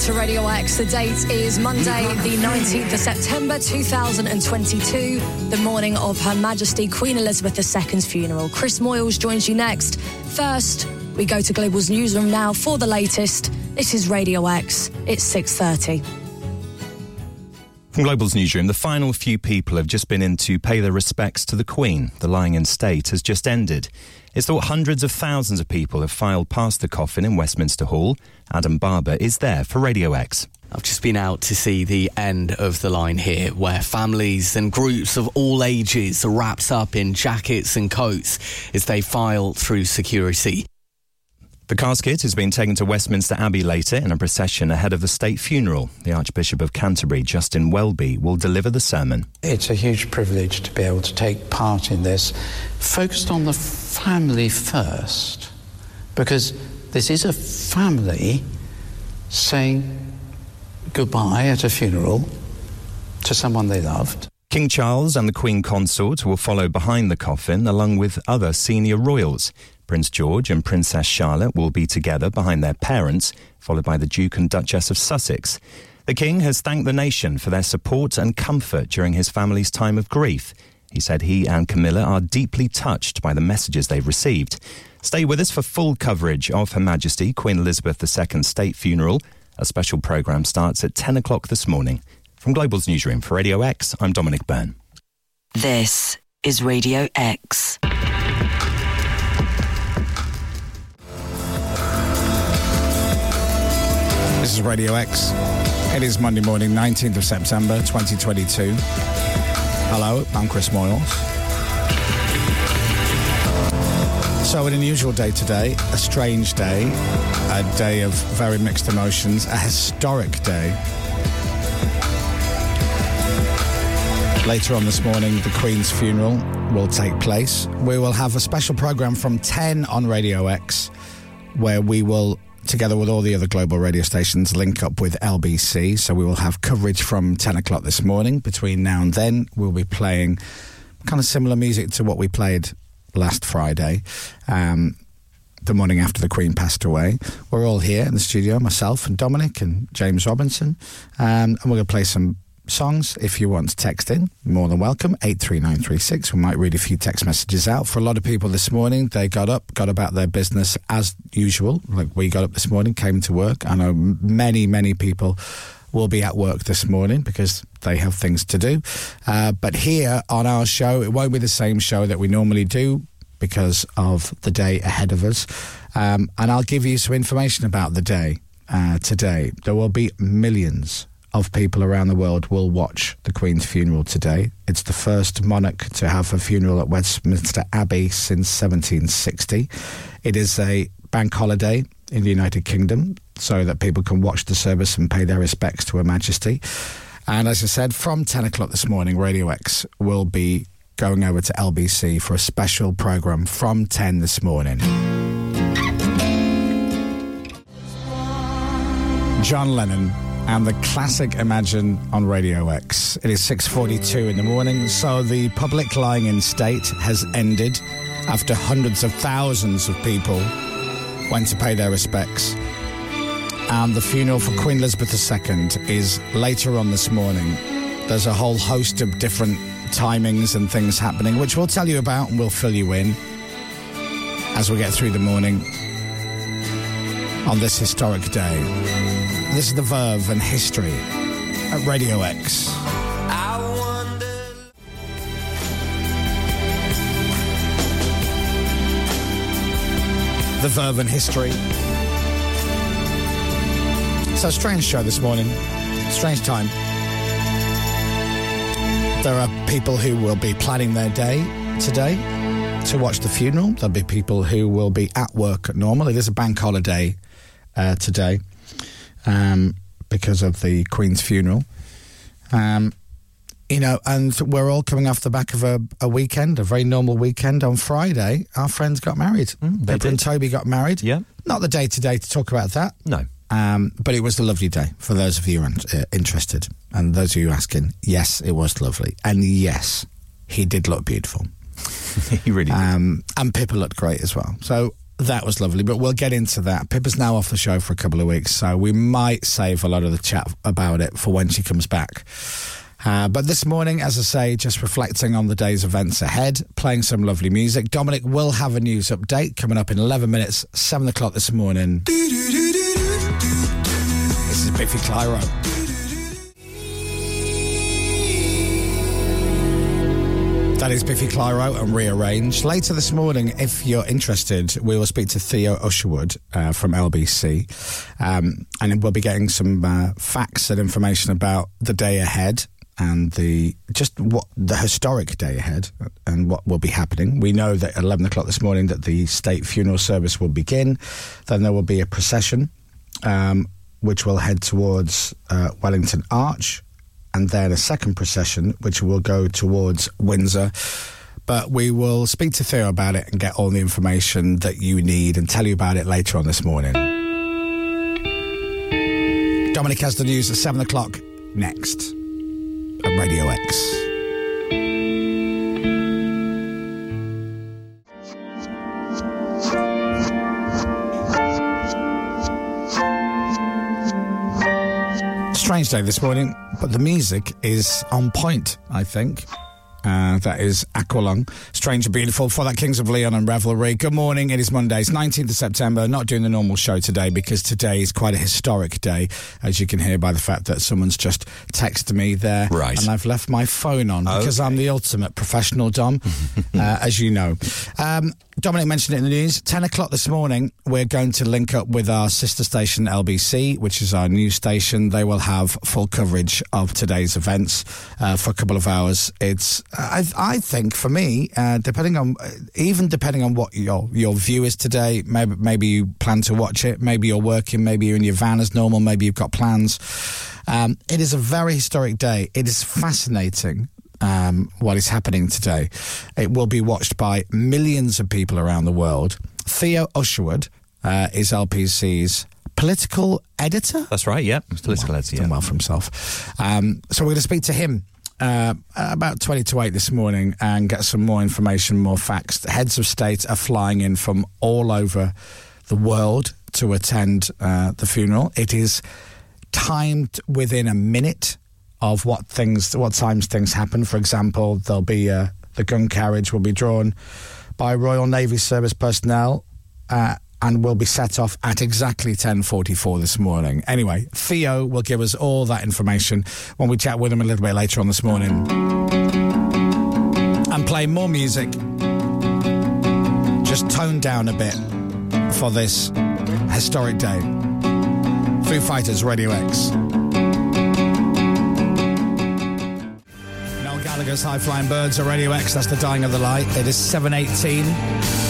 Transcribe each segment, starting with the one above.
to Radio X. The date is Monday, the 19th of September 2022, the morning of Her Majesty Queen Elizabeth II's funeral. Chris Moyles joins you next. First, we go to Global's newsroom now for the latest. This is Radio X. It's 6:30. From Global's newsroom, the final few people have just been in to pay their respects to the Queen. The lying in state has just ended. It's thought hundreds of thousands of people have filed past the coffin in Westminster Hall. Adam Barber is there for Radio X. I've just been out to see the end of the line here, where families and groups of all ages are wrapped up in jackets and coats as they file through security. The casket is being taken to Westminster Abbey later in a procession ahead of the state funeral. The Archbishop of Canterbury, Justin Welby, will deliver the sermon. It's a huge privilege to be able to take part in this, focused on the family first, because this is a family saying goodbye at a funeral to someone they loved. King Charles and the Queen Consort will follow behind the coffin along with other senior royals. Prince George and Princess Charlotte will be together behind their parents, followed by the Duke and Duchess of Sussex. The King has thanked the nation for their support and comfort during his family's time of grief. He said he and Camilla are deeply touched by the messages they've received. Stay with us for full coverage of Her Majesty Queen Elizabeth II's state funeral. A special programme starts at 10 o'clock this morning. From Global's newsroom for Radio X, I'm Dominic Byrne. This is Radio X. This is Radio X. It is Monday morning, 19th of September, 2022. Hello, I'm Chris Moyles. So, an unusual day today, a strange day, a day of very mixed emotions, a historic day. Later on this morning, the Queen's funeral will take place. We will have a special programme from 10 on Radio X where we will together with all the other global radio stations, link up with LBC. So we will have coverage from 10 o'clock this morning. Between now and then, we'll be playing kind of similar music to what we played last Friday. Um, the morning after the Queen passed away. We're all here in the studio, myself and Dominic and James Robinson, um, and we're going to play some songs. If you want to text in, more than welcome. 83936. We might read a few text messages out. For a lot of people this morning, they got up, got about their business as usual. Like we got up this morning, came to work. I know many, many people will be at work this morning because they have things to do. Uh, but here on our show, it won't be the same show that we normally do because of the day ahead of us. Um, and I'll give you some information about the day uh, today. There will be millions of people around the world will watch the Queen's funeral today. It's the first monarch to have a funeral at Westminster Abbey since 1760. It is a bank holiday in the United Kingdom so that people can watch the service and pay their respects to Her Majesty. And as I said, from 10 o'clock this morning, Radio X will be going over to LBC for a special programme from 10 this morning. John Lennon and the classic Imagine on Radio X. It is 6:42 in the morning, so the public lying in state has ended after hundreds of thousands of people went to pay their respects. And the funeral for Queen Elizabeth II is later on this morning. There's a whole host of different timings and things happening, which we'll tell you about and we'll fill you in as we get through the morning on this historic day. This is The Verve and History at Radio X. The Verve and History. So, a strange show this morning. Strange time. There are people who will be planning their day today to watch the funeral. There'll be people who will be at work at normal. It is a bank holiday uh, today um, because of the Queen's funeral. Um, you know, and we're all coming off the back of a, a weekend, a very normal weekend. On Friday, our friends got married. Mm, Pippa and. Toby got married. Yeah. Not the day today to talk about that. No. Um, but it was a lovely day for those of you uh, interested. And those of you asking, yes, it was lovely. And yes, he did look beautiful. he really did. Um, and Pippa looked great as well. So That was lovely, but we'll get into that. Pippa's now off the show for a couple of weeks, so we might save a lot of the chat about it for when she comes back. Uh, but this morning, as I say, just reflecting on the day's events ahead, playing some lovely music. Dominic will have a news update coming up in 11 minutes, 7 o'clock this morning. This is Biffy Clyro. That is Biffy Clyro and Rearrange. Later this morning, if you're interested, we will speak to Theo Usherwood uh, from LBC. Um, and we'll be getting some uh, facts and information about the day ahead and the just what the historic day ahead and what will be happening. We know that at 11 o'clock this morning that the state funeral service will begin. Then there will be a procession um, which will head towards uh, Wellington Arch, and then a second procession which will go towards Windsor. But we will speak to Theo about it and get all the information that you need and tell you about it later on this morning. Dominic has the news at 7 o'clock next at Radio X. Strange day this morning, but the music is on point, I think. Uh, that is Aqualung. Strange and Beautiful for that Kings of Leon and Revelry. Good morning. It is Monday. It's 19th of September. Not doing the normal show today because today is quite a historic day, as you can hear by the fact that someone's just texted me there. Right. And I've left my phone on because Okay. I'm the ultimate professional, Dom, uh, as you know. Um, Dominic mentioned it in the news. 10 o'clock this morning, we're going to link up with our sister station, LBC, which is our news station. They will have full coverage of today's events uh, for a couple of hours. It's, I, I think, for me, uh, depending on, even depending on what your, your view is today, maybe, maybe you plan to watch it, maybe you're working, maybe you're in your van as normal, maybe you've got plans. Um, it is a very historic day. It is fascinating um, what is happening today. It will be watched by millions of people around the world. Theo Usherwood uh, is LBC's political editor. That's right, yeah. Political editor, Done well for himself. Um, so we're going to speak to him. Uh, about 20 to 8 this morning and get some more information, more facts. The heads of state are flying in from all over the world to attend uh, the funeral. It is timed within a minute of what things, what times things happen. For example, there'll be uh, the gun carriage will be drawn by Royal Navy service personnel. Uh, and will be set off at exactly 10.44 this morning. Anyway, Theo will give us all that information when we chat with him a little bit later on this morning. And play more music. Just tone down a bit for this historic day. Foo Fighters, Radio X. Noel Gallagher's High Flying Birds at Radio X. That's the dying of the light. It is 718.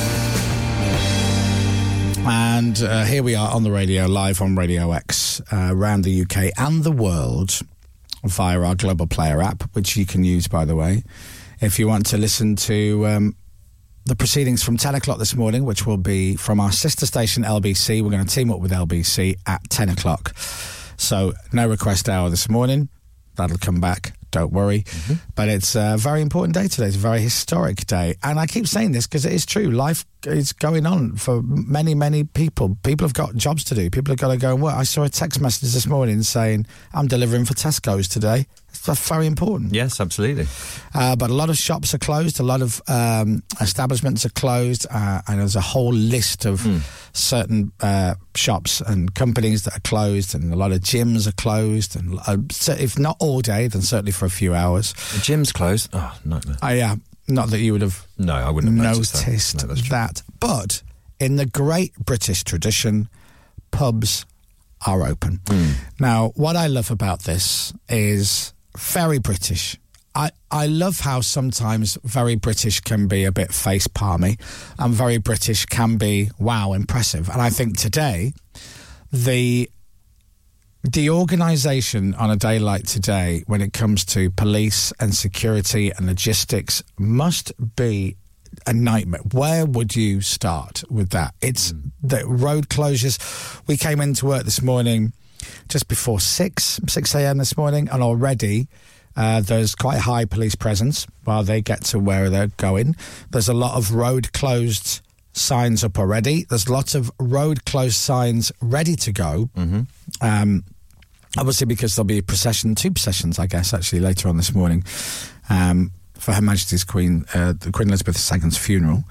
And uh, here we are on the radio, live on Radio X, uh, around the UK and the world via our Global Player app, which you can use, by the way, if you want to listen to um, the proceedings from 10 o'clock this morning, which will be from our sister station, LBC. We're going to team up with LBC at 10 o'clock. So, no request hour this morning. That'll come back. Don't worry. Mm-hmm. But it's a very important day today. It's a very historic day. And I keep saying this because it is true. Life is going on for many, many people. People have got jobs to do. People have got to go and work. I saw a text message this morning saying, I'm delivering for Tesco's today. That's very important. Yes, absolutely. Uh, but a lot of shops are closed, a lot of um, establishments are closed, uh, and there's a whole list of certain uh, shops and companies that are closed, and a lot of gyms are closed, and uh, if not all day, then certainly for a few hours. The gym's closed. Oh, nightmare. I, yeah, not that you would have No, I wouldn't have noticed, noticed that. No, that. But in the great British tradition, pubs are open. Hmm. Now, what I love about this is very British. I, I love how sometimes very British can be a bit face palmy and very British can be, wow, impressive. And I think today, the the organisation on a day like today, when it comes to police and security and logistics, must be a nightmare. Where would you start with that? It's hmm. the road closures. We came into work this morning just before six, six a.m. this morning, and already. Uh, there's quite a high police presence while they get to where they're going. There's a lot of road closed signs up already. There's lots of road closed signs ready to go. Mm-hmm. Um, obviously, because there'll be a procession, two processions, I guess, actually later on this morning, um, for Her Majesty's Queen, uh, the Queen Elizabeth II's funeral,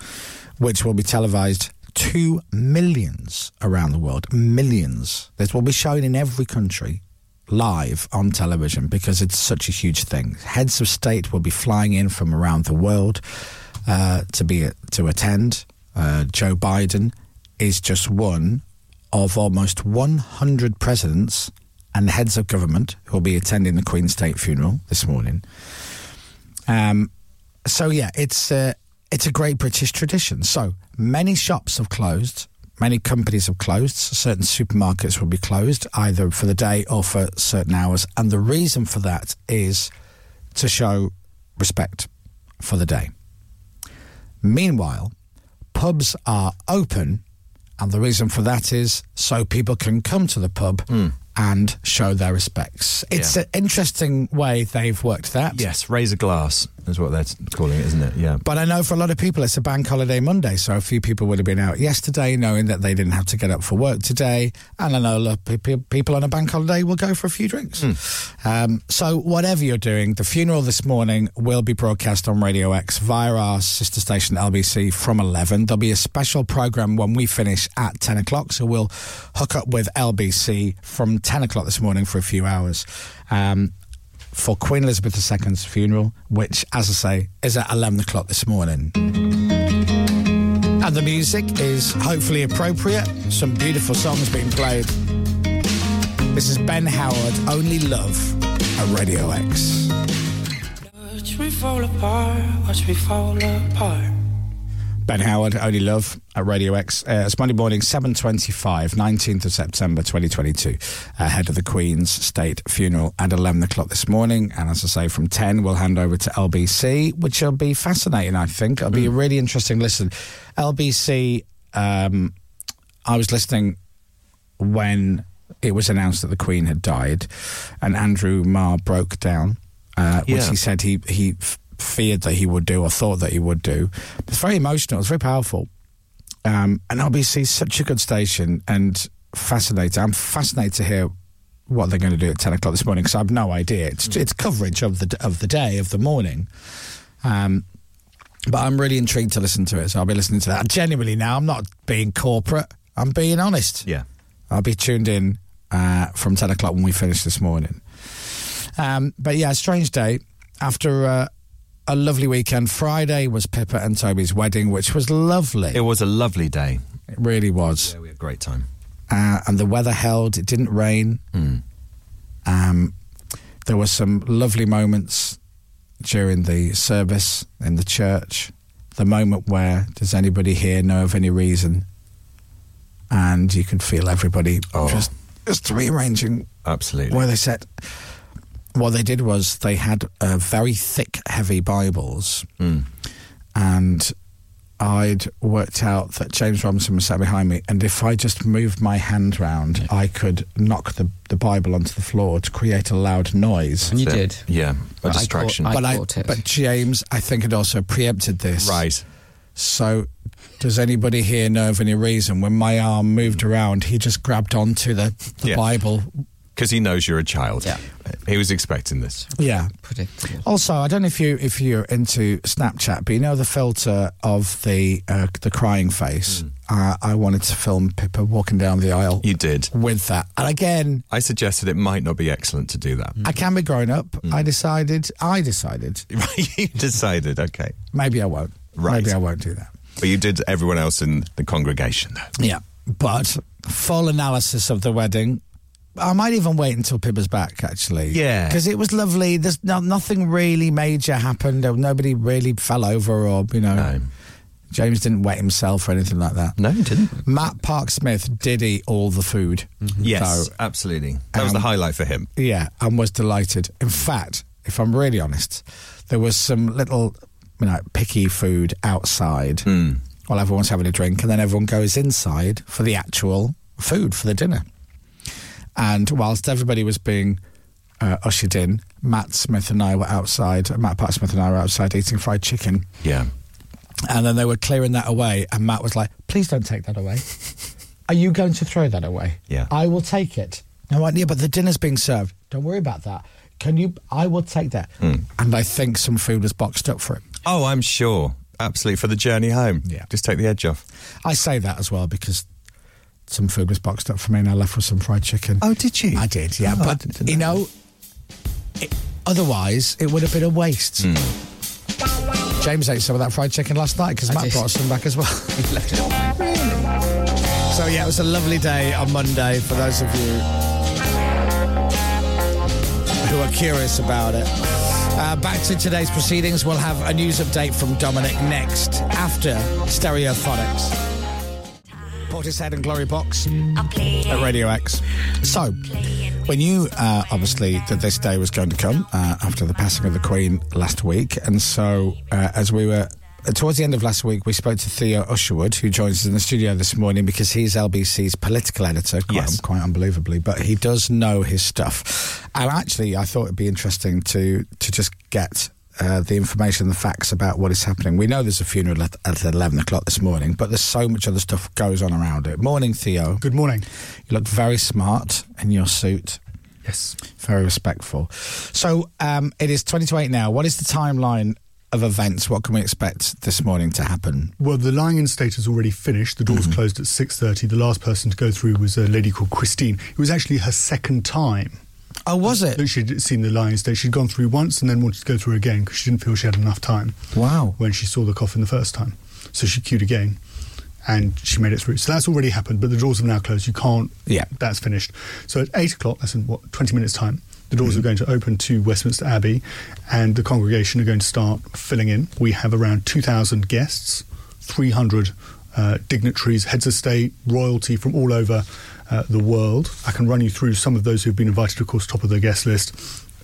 which will be televised to millions around the world. Millions. This will be shown in every country live on television because it's such a huge thing. Heads of state will be flying in from around the world uh, to be to attend. Uh, Joe Biden is just one of almost 100 presidents and heads of government who will be attending the Queen's state funeral this morning. Um, so yeah, it's uh, it's a great British tradition. So many shops have closed, many companies have closed. Certain supermarkets will be closed either for the day or for certain hours, and the reason for that is to show respect for the day. Meanwhile, pubs are open, and the reason for that is so people can come to the pub hmm. And show their respects. It's Yeah. an interesting way they've worked that. Yes, razor glass is what they're calling it, isn't it? Yeah. But I know for a lot of people it's a bank holiday Monday, so a few people would have been out yesterday knowing that they didn't have to get up for work today. And I know a lot of pe- pe- people on a bank holiday will go for a few drinks. Um, so, whatever you're doing, the funeral this morning will be broadcast on Radio X via our sister station LBC from 11. There'll be a special program when we finish at 10 o'clock, so we'll hook up with LBC from 10 o'clock this morning for a few hours. Um, for Queen Elizabeth II's funeral, which, as I say, is at 11 o'clock this morning. And the music is hopefully appropriate. Some beautiful songs being played. This is Ben Howard, Only Love, at Radio X. Watch me fall apart, watch me fall apart. Ben Howard, Only Love at Radio X. Uh, it's Monday morning, 7.25, 19th of September 2022, ahead of the Queen's state funeral at 11 o'clock this morning. And as I say, from 10, we'll hand over to LBC, which will be fascinating, I think. It'll be a really interesting listen. LBC, um, I was listening when it was announced that the Queen had died, and Andrew Marr broke down, uh, which Yeah. he said he he feared that he would do or thought that he would do. It's very emotional. It's very powerful. Um, and LBC is such a good station and fascinating. I'm fascinated to hear what they're going to do at ten o'clock this morning because I have no idea. It's it's coverage of the of the day of the morning. Um, but I'm really intrigued to listen to it, so I'll be listening to that. Genuinely, now I'm not being corporate. I'm being honest. Yeah. I'll be tuned in uh, from 10 o'clock when we finish this morning. Um, but yeah, strange day. After uh, a lovely weekend, Friday was Pippa and Toby's wedding, which was lovely. It was a lovely day. It really was. Yeah, we had a great time. Uh, and the weather held, it didn't rain. Um, there were some lovely moments during the service in the church. The moment where does anybody here know of any reason? And you can feel everybody Oh. just just rearranging Absolutely. where they said what they did was they had uh, very thick, heavy Bibles, Mm. and I'd worked out that James Robinson was sat behind me, and if I just moved my hand round, I could knock the, the Bible onto the floor to create a loud noise. And you So, did. Yeah, a But I distraction. caught- but I, it. but James, I think, had also preempted this. right. So, does anybody here know of any reason when my arm moved around, he just grabbed onto the, the Yeah. Bible? Because he knows you're a child. Yeah. He was expecting this. Yeah. Predictable. Also, I don't know if you if you're into Snapchat, but you know the filter of the uh, the crying face. Uh, I wanted to film Pippa walking down the aisle You did. with that, and again, I suggested it might not be excellent to do that. I can be grown up. I decided. I decided you decided, okay. maybe I won't. Right. Maybe I won't do that. But you did everyone else in the congregation, though. Yeah, but full analysis of the wedding. I might even wait until Pippa's back, actually. Yeah. because it was lovely. There's no, nothing really major happened. Nobody really fell over, or you know, No. James didn't wet himself or anything like that. No, you didn't. Matt Park Smith did eat all the food. Yes, So, absolutely. That was the Um, highlight for him. yeah, and was delighted. In fact, if I'm really honest, there was some little, you know, picky food outside Hmm. while everyone's having a drink, and then everyone goes inside for the actual food for the dinner. And whilst everybody was being uh, ushered in, Matt Smith and I were outside. Matt Park Smith and I were outside eating fried chicken. Yeah. And then they were clearing that away, and Matt was like, "Please don't take that away. Are you going to throw that away? Yeah. I will take it." No, I "Yeah, but the dinner's being served. Don't worry about that. Can you? I will take that." And I think some food was boxed up for him. Oh, I'm sure. Absolutely. For the journey home. Yeah. Just take the edge off. I say that as well because some food was boxed up for me, and I left with some fried chicken. Oh, did you? I did, yeah. Oh, but you know. know, it, otherwise it would have been a waste. Hmm. James ate some of that fried chicken last night because Matt did. brought some back as well. left it at home. So yeah, it was a lovely day on Monday for those of you who are curious about it. Uh, back to today's proceedings. We'll have a news update from Dominic next after Stereophonics. Portishead and Glory Box at Radio X. So, we knew uh, obviously that this day was going to come uh, after the passing of the Queen last week, and so uh, as we were uh, towards the end of last week, we spoke to Theo Usherwood, who joins us in the studio this morning because he's LBC's political editor, quite, Yes. quite unbelievably, but he does know his stuff. And actually, I thought it'd be interesting to to just get. Uh, the information, the facts about what is happening. We know there's a funeral at, at 11 o'clock this morning, but there's so much other stuff goes on around it. Morning, Theo. Good morning. You look very smart in your suit. Yes. Very respectful. So um, it is 20 to 8 now. What is the timeline of events? What can we expect this morning to happen? Well, the lying in state has already finished. The doors closed at six thirty. The last person to go through was a lady called Christine. It was actually her second time Oh, was it? that she'd seen the lying in state. She'd gone through once and then wanted to go through again because she didn't feel she had enough time Wow. when she saw the coffin the first time. So she queued again. And she made it through. So that's already happened, but the doors have now closed. You can't. Yeah. That's finished. So at eight o'clock, that's in what, 20 minutes' time, the doors are going to open to Westminster Abbey and the congregation are going to start filling in. We have around 2,000 guests, 300 uh, dignitaries, heads of state, royalty from all over uh, the world. I can run you through some of those who've been invited, of course, top of the guest list.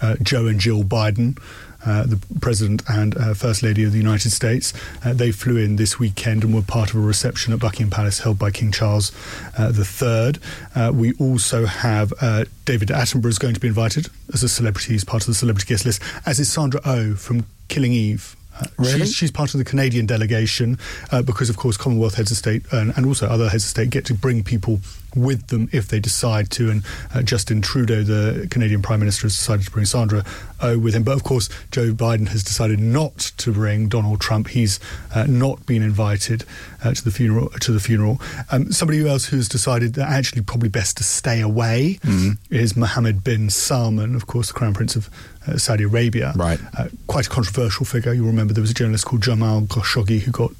Uh, Joe and Jill Biden, uh, the President and uh, First Lady of the United States. Uh, they flew in this weekend and were part of a reception at Buckingham Palace held by King Charles uh, III. Uh, we also have uh, David Attenborough is going to be invited as a celebrity. He's part of the celebrity guest list, as is Sandra Oh from Killing Eve. Uh, Really? She's, she's part of the Canadian delegation uh, because, of course, Commonwealth heads of state and, and also other heads of state get to bring people with them if they decide to. And uh, Justin Trudeau, the Canadian Prime Minister, has decided to bring Sandra Oh with him. But of course, Joe Biden has decided not to bring Donald Trump. He's uh, not been invited uh, to the funeral. To the funeral. Um, somebody else who's decided that actually probably best to stay away is Mohammed bin Salman, of course, the Crown Prince of uh, Saudi Arabia. Right. Uh, quite a controversial figure. You'll remember there was a journalist called Jamal Khashoggi who got.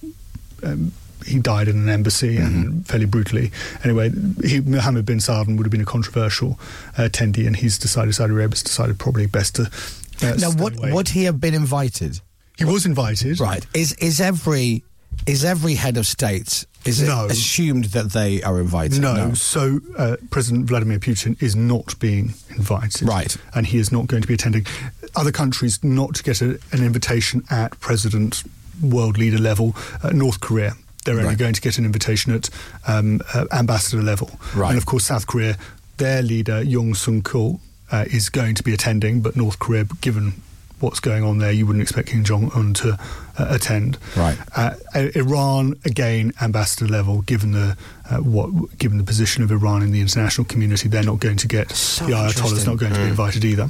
Um, he died in an embassy and fairly brutally. Anyway, he, Mohammed bin Salman would have been a controversial uh, attendee, and he's decided Saudi Arabia's decided probably best to. Uh, Now, would, away. would he have been invited? he was invited, Right. Is is every is every head of state is it No. assumed that they are invited? No, so uh, President Vladimir Putin is not being invited. Right. And he is not going to be attending. Other countries not to get a, an invitation at president, world leader level. Uh, North Korea, they're only Right. going to get an invitation at um, uh, ambassador level. Right. And of course, South Korea, their leader, Yong Sung Kul, uh, is going to be attending, but North Korea, given what's going on there, you wouldn't expect Kim Jong un to uh, attend. Right. Uh, uh, Iran again, ambassador level. Given the uh, what, given the position of Iran in the international community, they're not going to get So the Ayatollah's interesting. not going to be invited either.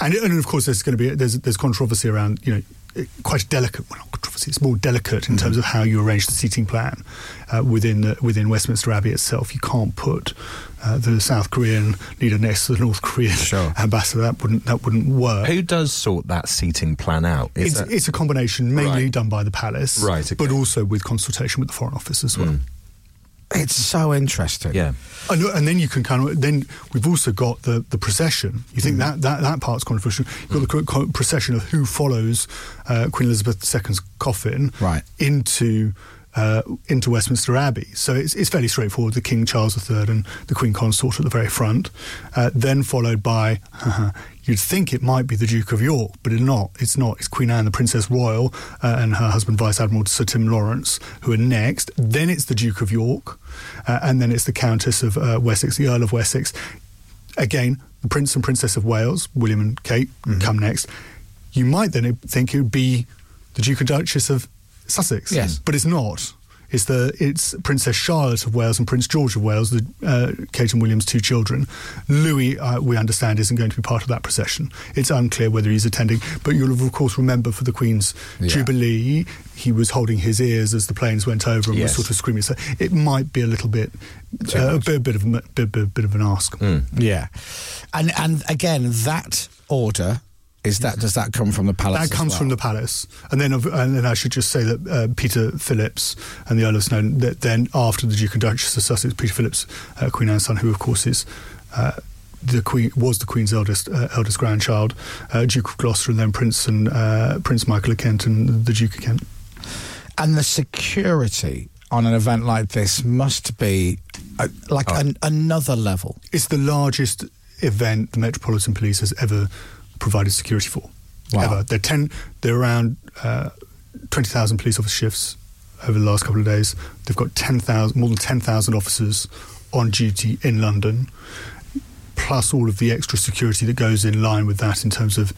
And, and of course, there's going to be there's there's controversy around you know quite a delicate well not controversy it's more delicate in terms of how you arrange the seating plan uh, within the, within Westminster Abbey itself. You can't put uh, the South Korean leader next to the North Korean Sure. ambassador. That wouldn't that wouldn't work. Who does sort that seating plan out? Is It's, that- it's a combination, mainly Right. done by the palace, Right, okay. but also with consultation with the Foreign Office as well. It's so interesting. yeah. And, and then you can kind of then we've also got the, the procession. You think that, that that part's controversial. You've got the co- co- procession of who follows uh, Queen Elizabeth II's coffin Right. into uh, into Westminster Abbey. So it's, it's fairly straightforward. The King Charles III and the Queen Consort at the very front, uh, then followed by. You'd think it might be the Duke of York, but it's not. It's not. It's Queen Anne, the Princess Royal, uh, and her husband, Vice Admiral Sir Tim Lawrence, who are next. Then it's the Duke of York, uh, and then it's the Countess of uh, Wessex, the Earl of Wessex. Again, the Prince and Princess of Wales, William and Kate, come next. You might then think it would be the Duke and Duchess of Sussex. Yes. but it's not. It's the it's Princess Charlotte of Wales and Prince George of Wales, the uh, Kate and William's two children. Louis, uh, we understand, isn't going to be part of that procession. It's unclear whether he's attending, but you'll of course remember for the Queen's Yeah. Jubilee, he was holding his ears as the planes went over and Yes. was sort of screaming. So it might be a little bit, uh, a bit, bit of a bit, bit, bit of an ask. Yeah, and and again, that order is that does that come from the palace? That as comes well? from the palace, and then and then I should just say that uh, Peter Phillips and the Earl of Snowdon. That then after the Duke and Duchess of Sussex, Peter Phillips, uh, Queen Anne's son, who of course is. Uh, the Queen was the Queen's eldest uh, eldest grandchild, uh, Duke of Gloucester, and then Prince and uh, Prince Michael of Kent and the Duke of Kent. and the security on an event like this must be uh, like an, another level. It's the largest event the Metropolitan Police has ever provided security for. Wow. Ever. They're ten. They're around uh, twenty thousand police officer shifts over the last couple of days. They've got ten thousand, more than ten thousand officers on duty in London, plus all of the extra security that goes in line with that in terms of.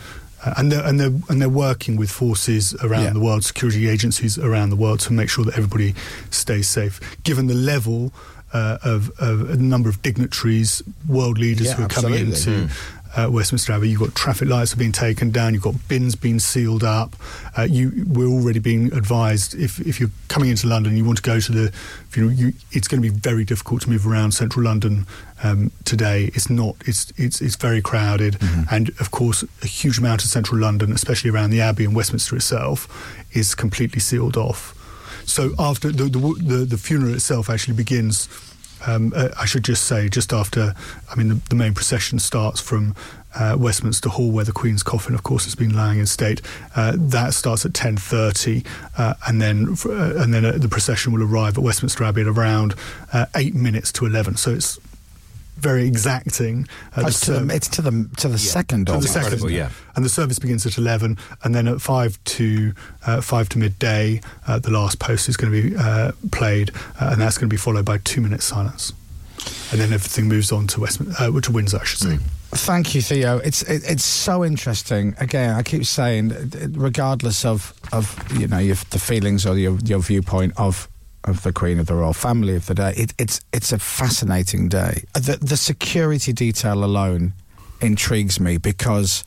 Uh, and they're and they're and they're working with forces around Yeah. the world, security agencies around the world to make sure that everybody stays safe. Given the level uh, of, of a number of dignitaries, world leaders Yeah, who are coming absolutely. into uh, Westminster Abbey. You've got traffic lights are being taken down. You've got bins being sealed up. Uh, you we're already being advised if, if you're coming into London, you want to go to the, if you, it's going to be very difficult to move around central London um, today. It's not. It's it's it's very crowded, and of course, a huge amount of central London, especially around the Abbey and Westminster itself, is completely sealed off. So after the the, the, the funeral itself actually begins um, uh, I should just say, just after, I mean, the, the main procession starts from uh, Westminster Hall, where the Queen's coffin, of course, has been lying in state. Uh, that starts at ten thirty, uh, and then uh, and then uh, the procession will arrive at Westminster Abbey at around eight minutes to eleven. So it's very exacting. Uh, it's, to the, it's to the to the second to the second, yeah. And the service begins at eleven, and then at five to uh, five to midday, uh, the last post is going to be uh, played, uh, and that's going to be followed by two minutes silence, and then everything moves on to Westminster, uh, to Windsor, I should say. Thank you, Theo. It's it, it's so interesting. Again, I keep saying, uh, regardless of of you know your, the feelings or your your viewpoint of of the Queen of the royal family of the day, it, it's it's a fascinating day. Uh, The the security detail alone intrigues me because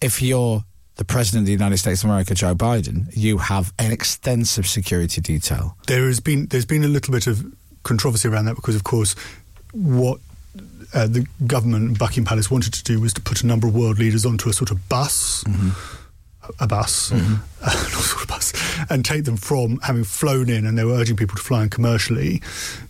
if you're the president of the United States of America, Joe Biden, you have an extensive security detail. There has been there's been a little bit of controversy around that because, of course, what uh, the government, Buckingham Palace, wanted to do was to put a number of world leaders onto a sort of bus. A bus, uh, not sort of bus, and take them from having flown in, and they were urging people to fly in commercially,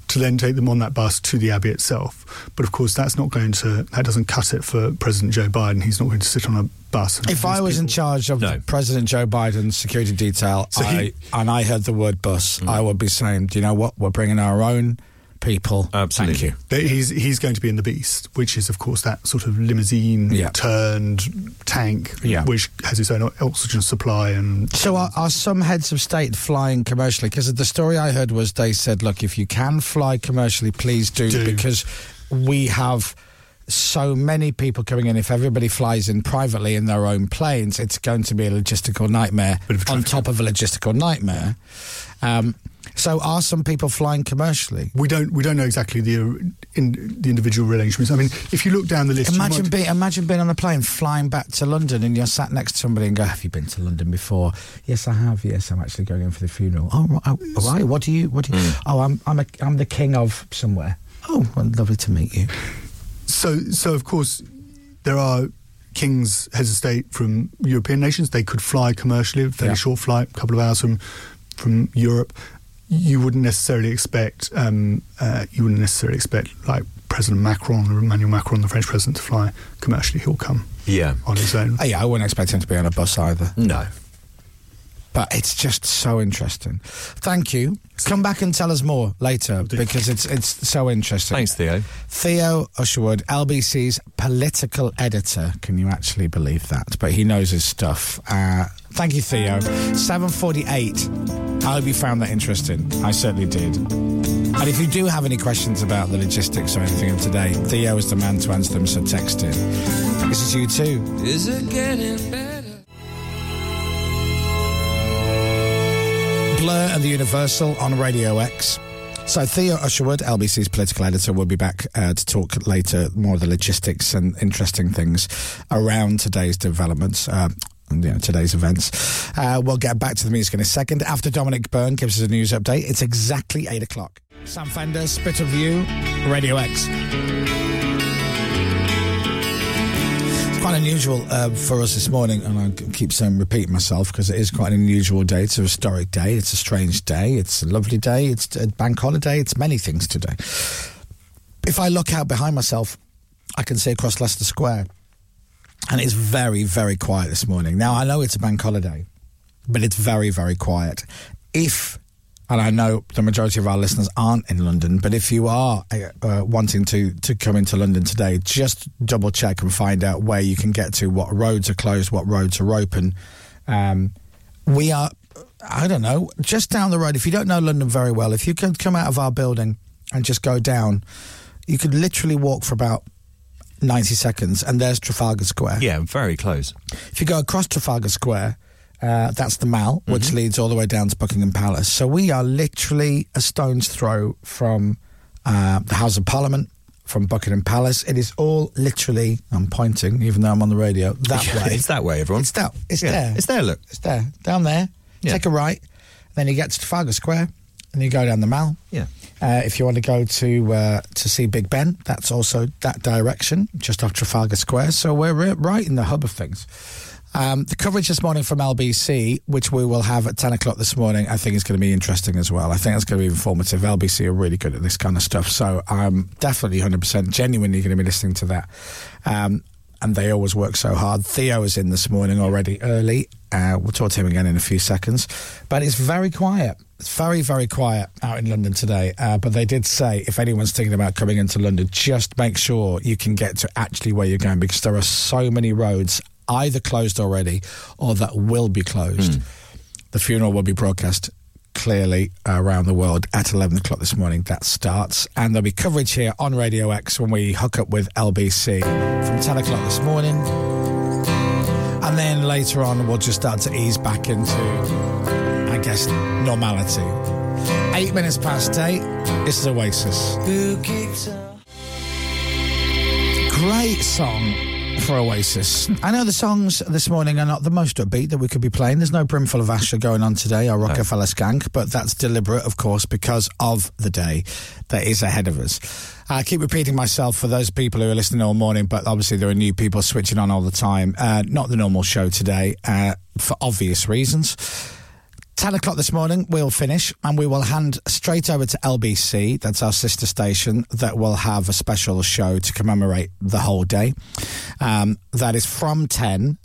to then take them on that bus to the Abbey itself. But of course, that's not going to, that doesn't cut it for President Joe Biden. He's not going to sit on a bus. and If I these was in charge of No. President Joe Biden's security detail, So I, he- and I heard the word bus, I would be saying, "Do you know what? We're bringing our own people." Absolutely. Thank you. That he's he's going to be in the Beast, which is of course that sort of limousine Yeah. turned tank, Yeah. which has its own oxygen supply and So are, are some heads of state flying commercially? Because the story I heard was they said, "Look, if you can fly commercially, please do, Do. because we have." So many people coming in. If everybody flies in privately in their own planes, it's going to be a logistical nightmare Bit a on top of a logistical nightmare. Um, so, are some people flying commercially? we don't we don't know exactly the uh, in, the individual arrangements. I mean, if you look down the list, Imagine might- being imagine being on a plane flying back to London and you're sat next to somebody and go, "Have you been to London before?" Yes, I have. Yes, I'm actually going in for the funeral. Oh, right. Oh, right. What do you? What do you? Oh, I'm I'm a, I'm the king of somewhere. Oh, well, lovely to meet you. so so of course there are kings heads of state from European nations. They could fly commercially, a fairly Yeah. short flight, a couple of hours from from Europe. You wouldn't necessarily expect um, uh, you wouldn't necessarily expect like President Macron or Emmanuel Macron, the French president, to fly commercially. He'll come Yeah. on his own. Oh, yeah, I wouldn't expect him to be on a bus either. No. But it's just so interesting. Thank you. Come back and tell us more later because it's it's so interesting. Thanks, Theo. Theo Usherwood, LBC's political editor. Can you actually believe that? But he knows his stuff. Uh, thank you, Theo. 748. I hope you found that interesting. I certainly did. And if you do have any questions about the logistics or anything of today, Theo is the man to answer them, so text in. This is U2. Is it getting better? Blur and the Universal on Radio X. So Theo Usherwood, LBC's political editor, will be back uh, to talk later more of the logistics and interesting things around today's developments. Uh, and, you know, today's events. Uh, we'll get back to the music in a second. After Dominic Byrne gives us a news update, it's exactly 8 o'clock. Sam Fender, Spit of You, Radio X. Quite unusual uh, for us this morning, and I keep saying repeat myself because it is quite an unusual day. It's a historic day. It's a strange day. It's a lovely day. It's a bank holiday. It's many things today. If I look out behind myself, I can see across Leicester Square, and it's very, very quiet this morning. Now I know it's a bank holiday, but it's very, very quiet. If and I know the majority of our listeners aren't in London, but if you are uh, uh, wanting to, to come into London today, just double check and find out where you can get to, what roads are closed, what roads are open. Um, we are, I don't know, just down the road. If you don't know London very well, if you can come out of our building and just go down, you could literally walk for about 90 seconds, and there's Trafalgar Square. Yeah, very close. If you go across Trafalgar Square, uh, that's the Mall, which Mm-hmm. leads all the way down to Buckingham Palace. So we are literally a stone's throw from uh, the House of Parliament, from Buckingham Palace. It is all literally, I'm pointing, even though I'm on the radio, that Yeah, way. It's that way, everyone. It's that. It's Yeah, there. It's there, look. It's there. Down there. Yeah. Take a right. Then you get to Trafalgar Square, and you go down the Mall. Yeah. Uh, if you want to go to uh, to see Big Ben, that's also that direction, just off Trafalgar Square. So we're right in the hub of things. Um, the coverage this morning from LBC, which we will have at 10 o'clock this morning, I think is going to be interesting as well. I think it's going to be informative. LBC are really good at this kind of stuff. So I'm definitely 100% genuinely going to be listening to that. Um, and they always work so hard. Theo is in this morning already early. Uh, we'll talk to him again in a few seconds. But it's very quiet. It's very, very quiet out in London today. Uh, but they did say if anyone's thinking about coming into London, just make sure you can get to actually where you're going because there are so many roads either closed already or that will be closed. The funeral will be broadcast clearly around the world at 11 o'clock this morning. That starts. And there'll be coverage here on Radio X when we hook up with LBC from 10 o'clock this morning. And then later on, we'll just start to ease back into, I guess, normality. Eight minutes past eight. This is Oasis. Great song for Oasis. I know the songs this morning are not the most upbeat that we could be playing. There's no Brimful of Asha going on today or Rockefeller Skank, but that's deliberate, of course, because of the day that is ahead of us. I keep repeating myself for those people who are listening all morning, but obviously there are new people switching on all the time. Uh, not the normal show today, uh, for obvious reasons. 10 o'clock this morning, we'll finish and we will hand straight over to LBC. That's our sister station that will have a special show to commemorate the whole day. Um, that is from 10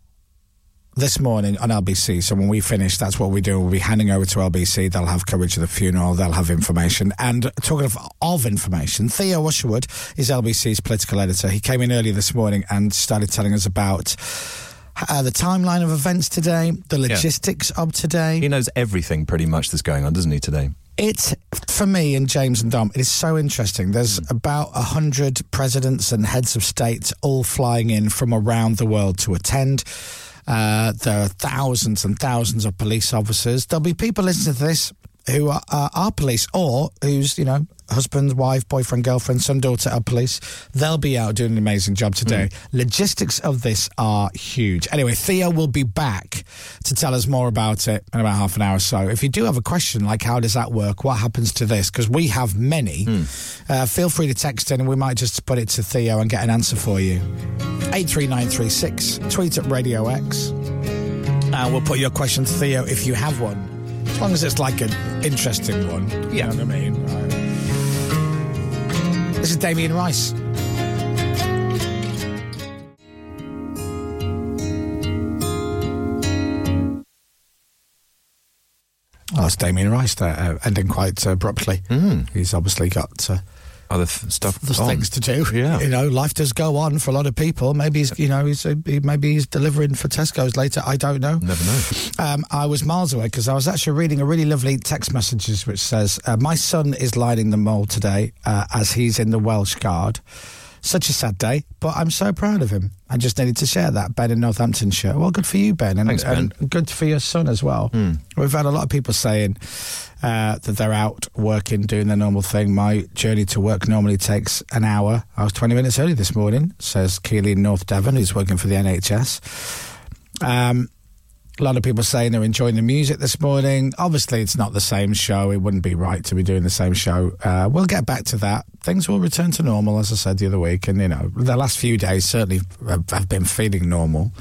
this morning on LBC. So when we finish, that's what we do. We'll be handing over to LBC. They'll have coverage of the funeral. They'll have information. And talking of, of information, Theo Usherwood is LBC's political editor. He came in early this morning and started telling us about uh, the timeline of events today, the logistics of today. He knows everything pretty much that's going on, doesn't he, today? It's for me and James and Dom. It is so interesting. There's about a hundred presidents and heads of states all flying in from around the world to attend. Uh, there are thousands and thousands of police officers. There'll be people listening to this who are, uh, are police or who's you know, husband, wife, boyfriend, girlfriend, son, daughter are police. They'll be out doing an amazing job today. Logistics of this are huge. Anyway, Theo will be back to tell us more about it in about half an hour or so. If you do have a question like how does that work, what happens to this, because we have many, uh, feel free to text in and we might just put it to Theo and get an answer for you. 83936, tweet at Radio X. Uh, we'll put your question to Theo if you have one. As long as it's like an interesting one. You know what I mean? This is Damien Rice. Oh, it's Damien Rice there, uh, ending quite uh, abruptly. He's obviously got uh, Other th- stuff. there's on. things to do. Yeah. you know, life does go on for a lot of people. Maybe he's, you know, he's uh, he, maybe he's delivering for Tesco's later. I don't know. Never know. Um, I was miles away because I was actually reading a really lovely text messages which says, uh, "My son is lining the Mall today uh, as he's in the Welsh Guard." Such a sad day, but I'm so proud of him. I just needed to share that Ben in Northamptonshire. Well, good for you, Ben, and, Thanks, Ben. and good for your son as well. We've had a lot of people saying uh, that they're out working, doing their normal thing. My journey to work normally takes an hour. I was 20 minutes early this morning, says Keely in North Devon, who's working for the NHS. Um, a lot of people saying they're enjoying the music this morning. Obviously, it's not the same show. It wouldn't be right to be doing the same show. Uh, we'll get back to that. Things will return to normal, as I said the other week. And, you know, the last few days certainly have been feeling normal.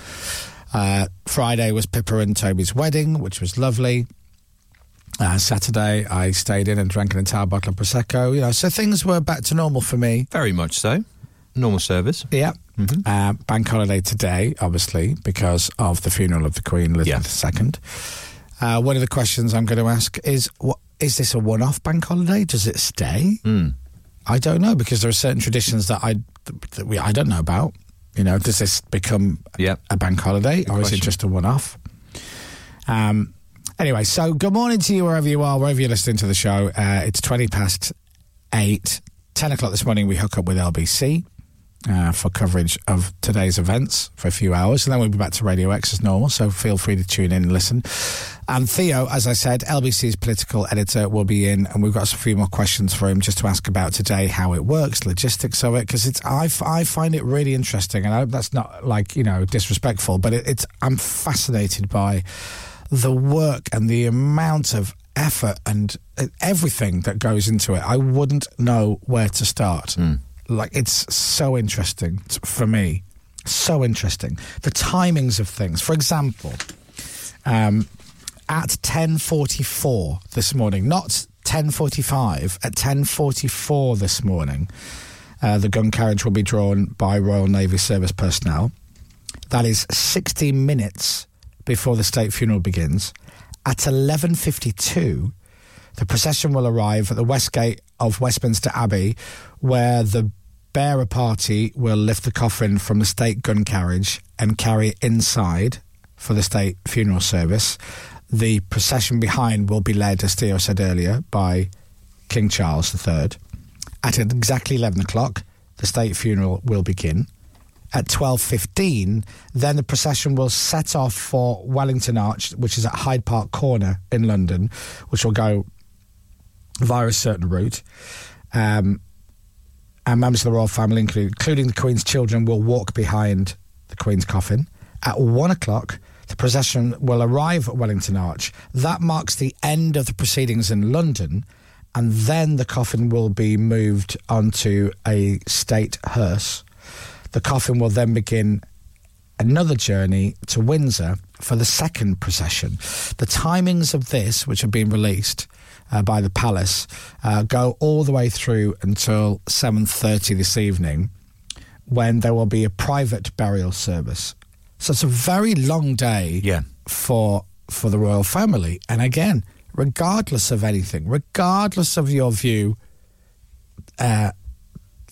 Uh, Friday was Pippa and Toby's wedding, which was lovely. Uh, Saturday, I stayed in and drank an entire bottle of Prosecco. You know, so things were back to normal for me. Very much so. Normal service. Yeah. Uh, bank holiday today, obviously, because of the funeral of the Queen Elizabeth II. Uh, one of the questions I'm going to ask is: what, Is this a one-off bank holiday? Does it stay? I don't know because there are certain traditions that I that we, I don't know about. You know, does this become Yep. a bank holiday or is it just a one-off? Um. Anyway, so good morning to you wherever you are, wherever you're listening to the show. Uh, it's twenty past eight, ten o'clock this morning. We hook up with LBC uh, for coverage of today's events for a few hours, and then we'll be back to Radio X as normal. So feel free to tune in and listen. And Theo, as I said, LBC's political editor will be in, and we've got a few more questions for him just to ask about today, how it works, logistics of it, because it's I, I find it really interesting, and I hope that's not like you know disrespectful, but it, it's I'm fascinated by the work and the amount of effort and uh, everything that goes into it. I wouldn't know where to start. Like it's so interesting t- for me. So interesting. The timings of things. For example, um, at 10:44 this morning, not 10:45, at 10:44 this morning, uh, the gun carriage will be drawn by Royal Navy service personnel. That is 60 minutes before the state funeral begins. At 11:52, the procession will arrive at the west gate of Westminster Abbey, where the bearer party will lift the coffin from the state gun carriage and carry it inside for the state funeral service. The procession behind will be led, as Theo said earlier, by King Charles III. At exactly 11 o'clock, the state funeral will begin. At 12.15, then the procession will set off for Wellington Arch, which is at Hyde Park Corner in London, which will go via a certain route. Um, and members of the royal family, including, the Queen's children, will walk behind the Queen's coffin. At one o'clock, the procession will arrive at Wellington Arch. That marks the end of the proceedings in London, and then the coffin will be moved onto a state hearse. The coffin will then begin another journey to Windsor for the second procession. The timings of this, which have been released uh, by the palace, uh, go all the way through until 7:30 this evening, when there will be a private burial service. So it's a very long day Yeah. for for the royal family. And again, regardless of anything, regardless of your view, uh,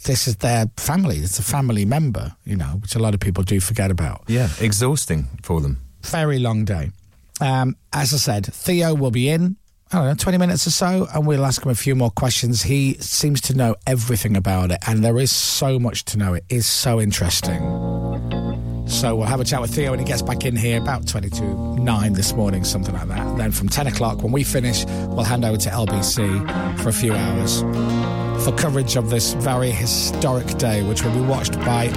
this is their family. It's a family member, you know, which a lot of people do forget about. Yeah. Exhausting for them. Very long day. Um, as I said, Theo will be in. I don't know, 20 minutes or so, and we'll ask him a few more questions. He seems to know everything about it, and there is so much to know. It is so interesting. So we'll have a chat with Theo when he gets back in here about 22 9 this morning, something like that. Then from 10 o'clock, when we finish, we'll hand over to LBC for a few hours for coverage of this very historic day, which will be watched by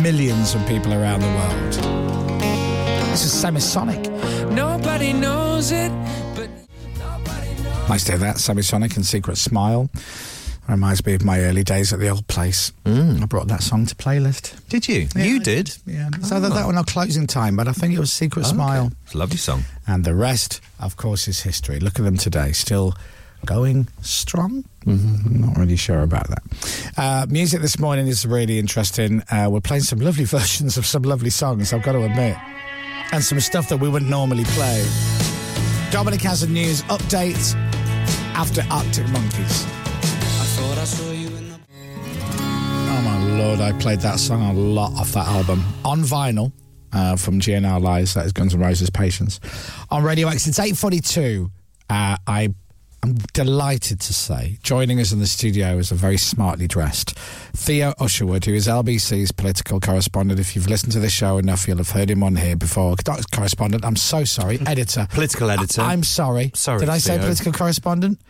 millions of people around the world. This is Semisonic. Nobody knows it, but Nice to hear that. Semisonic and Secret Smile. Reminds me of my early days at the old place. I brought that song to playlist. Did you? Yeah, you I did. Yeah. So that, that one on closing time, but I think it was Secret Oh, Smile. okay. It's a lovely song. And the rest, of course, is history. Look at them today, still going strong. Mm-hmm. Not really sure about that. Uh, music this morning is really interesting. Uh, we're playing some lovely versions of some lovely songs, I've got to admit, and some stuff that we wouldn't normally play. Dominic has a news update after Arctic Monkeys. Lord, I played that song a lot off that album on vinyl uh, from GNR Lies. That is Guns N' Roses' Patience on Radio X. It's eight forty-two. Uh, I am delighted to say, joining us in the studio is a very smartly dressed Theo Usherwood, who is LBC's political correspondent. If you've listened to this show enough, you'll have heard him on here before. Not correspondent, I'm so sorry, editor. Political editor. I, am sorry. Sorry, Did I say Theo. political correspondent?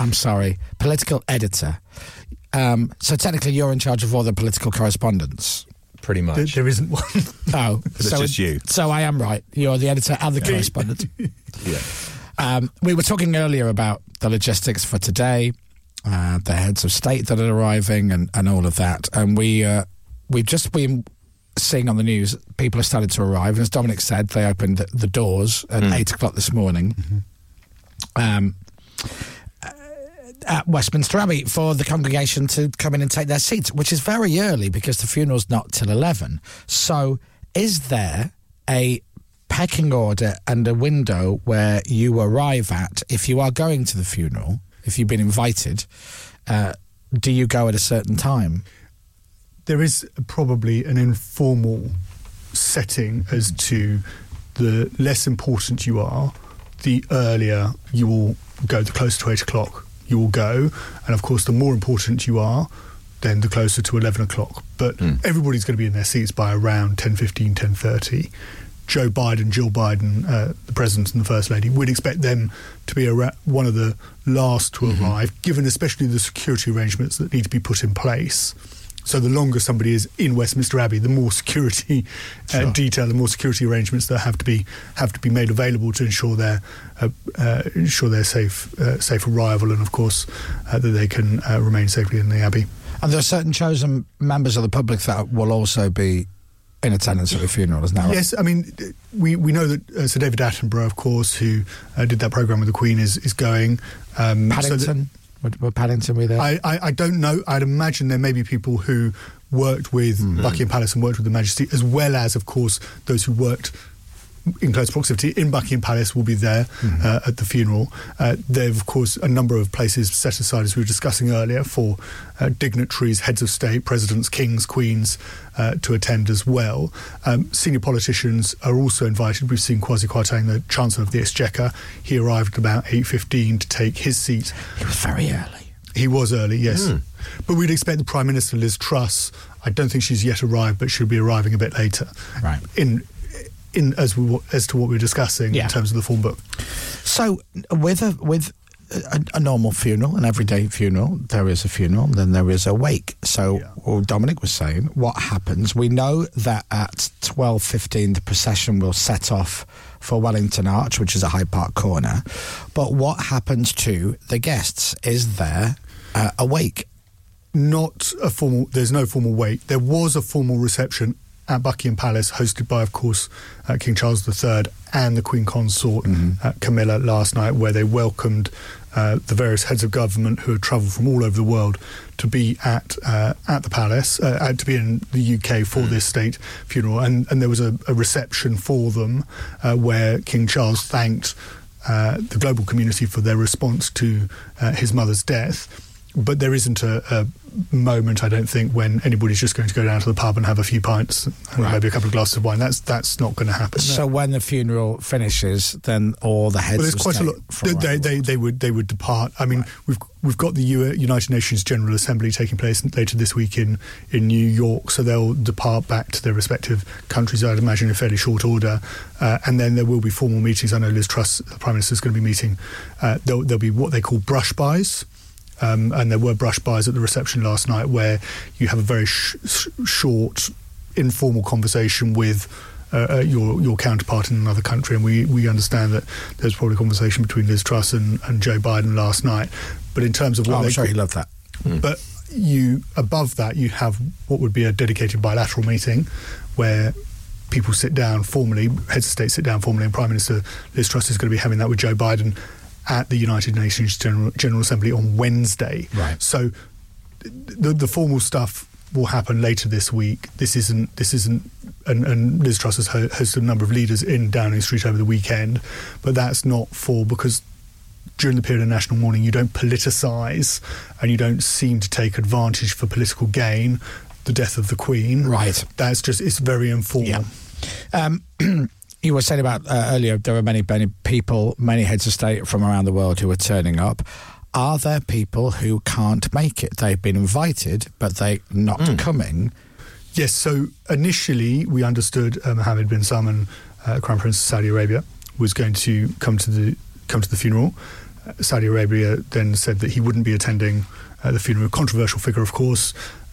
I'm sorry. Political editor. Um, so technically, you're in charge of all the political correspondence. Pretty much. There, there isn't one. Oh, it's so just you. So I am right. You're the editor and the correspondent. yeah. Um, we were talking earlier about the logistics for today, uh, the heads of state that are arriving, and, and all of that. And we uh, we've just been seeing on the news people have started to arrive. And as Dominic said, they opened the, the doors at eight o'clock this morning. Um, uh, at Westminster Abbey for the congregation to come in and take their seats, which is very early because the funeral's not till 11. So, is there a pecking order and a window where you arrive at if you are going to the funeral, if you've been invited? Uh, do you go at a certain time? there is probably an informal setting as to the less important you are, the earlier you will go, the closer to eight o'clock you will go. And of course, the more important you are, then the closer to 11 o'clock. But everybody's going to be in their seats by around 10.15, 10.30. Joe Biden, Jill Biden, uh, the President and the First Lady, we'd expect them to be ara- one of the last to arrive, given especially the security arrangements that need to be put in place. So the longer somebody is in Westminster Abbey, the more security uh, detail, the more security arrangements that have to be have to be made available to ensure their uh, uh, ensure their safe uh, safe arrival, and of course uh, that they can uh, remain safely in the Abbey. And there are certain chosen members of the public that will also be in attendance at the funeral, isn't that right? Yes, I mean we we know that uh, Sir David Attenborough, of course, who uh, did that program with the Queen, is is going. Um, so Paddington? Would, would Paddington be there? I, I, I don't know. I'd imagine there may be people who worked with Mm-hmm. Buckingham Palace and worked with the Majesty, as well as, of course, those who worked in close proximity in Buckingham Palace will be there Mm-hmm. uh, at the funeral. Uh, there, of course, a number of places set aside, as we were discussing earlier, for uh, dignitaries, heads of state, presidents, kings, queens uh, to attend as well. Um, senior politicians are also invited. We've seen Kwasi Kwarteng, the Chancellor of the Exchequer. He arrived at about 8.15 to take his seat. it was very early. He was early, yes. But we'd expect the Prime Minister, Liz Truss, I don't think she's yet arrived, but she'll be arriving a bit later. Right. In in as we, as to what we were discussing Yeah. in terms of the form book. So, with a with a, a normal funeral, an everyday funeral, there is a funeral, then there is a wake. So, Yeah. well, Dominic was saying, what happens? We know that at twelve fifteen, the procession will set off for Wellington Arch, which is a Hyde Park corner. But what happens to the guests? Is there uh, a wake? Not a formal. There's no formal wake. There was a formal reception at Buckingham Palace, hosted by, of course, uh, King Charles III and the Queen Consort uh, Camilla last night, where they welcomed uh, the various heads of government who had travelled from all over the world to be at uh, at the palace, uh, to be in the UK for this state funeral, and and there was a, a reception for them uh, where King Charles thanked uh, the global community for their response to uh, his mother's death. But there isn't a, a moment, I don't think, when anybody's just going to go down to the pub and have a few pints and Right. maybe a couple of glasses of wine. That's that's not going to happen. no. So, when the funeral finishes, then all the heads Well, there's quite a lot. They, they, they, they would they would depart. I mean, we've we've got the United Nations General Assembly taking place later this week in in New York, so they'll depart back to their respective countries. I'd imagine in fairly short order, uh, and then there will be formal meetings. I know Liz Truss, the Prime Minister, is going to be meeting. Uh, there'll, there'll be what they call brush bys. Um, and there were brush bys at the reception last night where you have a very sh- sh- short, informal conversation with uh, uh, your your counterpart in another country, and we, we understand that there's probably a conversation between Liz Truss and, and Joe Biden last night. But in terms of what Oh, I'm they sure he loved that. but you above that you have what would be a dedicated bilateral meeting where people sit down formally, heads of state sit down formally, and Prime Minister Liz Truss is going to be having that with Joe Biden at the United Nations General, General Assembly on Wednesday. Right. So the the formal stuff will happen later this week. This isn't this isn't and, and Liz Truss has hosted a number of leaders in Downing Street over the weekend, but that's not for because during the period of national mourning you don't politicise and you don't seem to take advantage for political gain the death of the Queen. Right. That's just it's very informal. Yeah. Um, you were saying about uh, earlier, there are many, many people, many heads of state from around the world who are turning up. Are there people who can't make it? They've been invited, but they're not coming. Yes, so initially we understood uh, Mohammed bin Salman, uh, Crown Prince of Saudi Arabia, was going to come to the come to the funeral. Uh, Saudi Arabia then said that he wouldn't be attending uh, the funeral. Controversial figure, of course,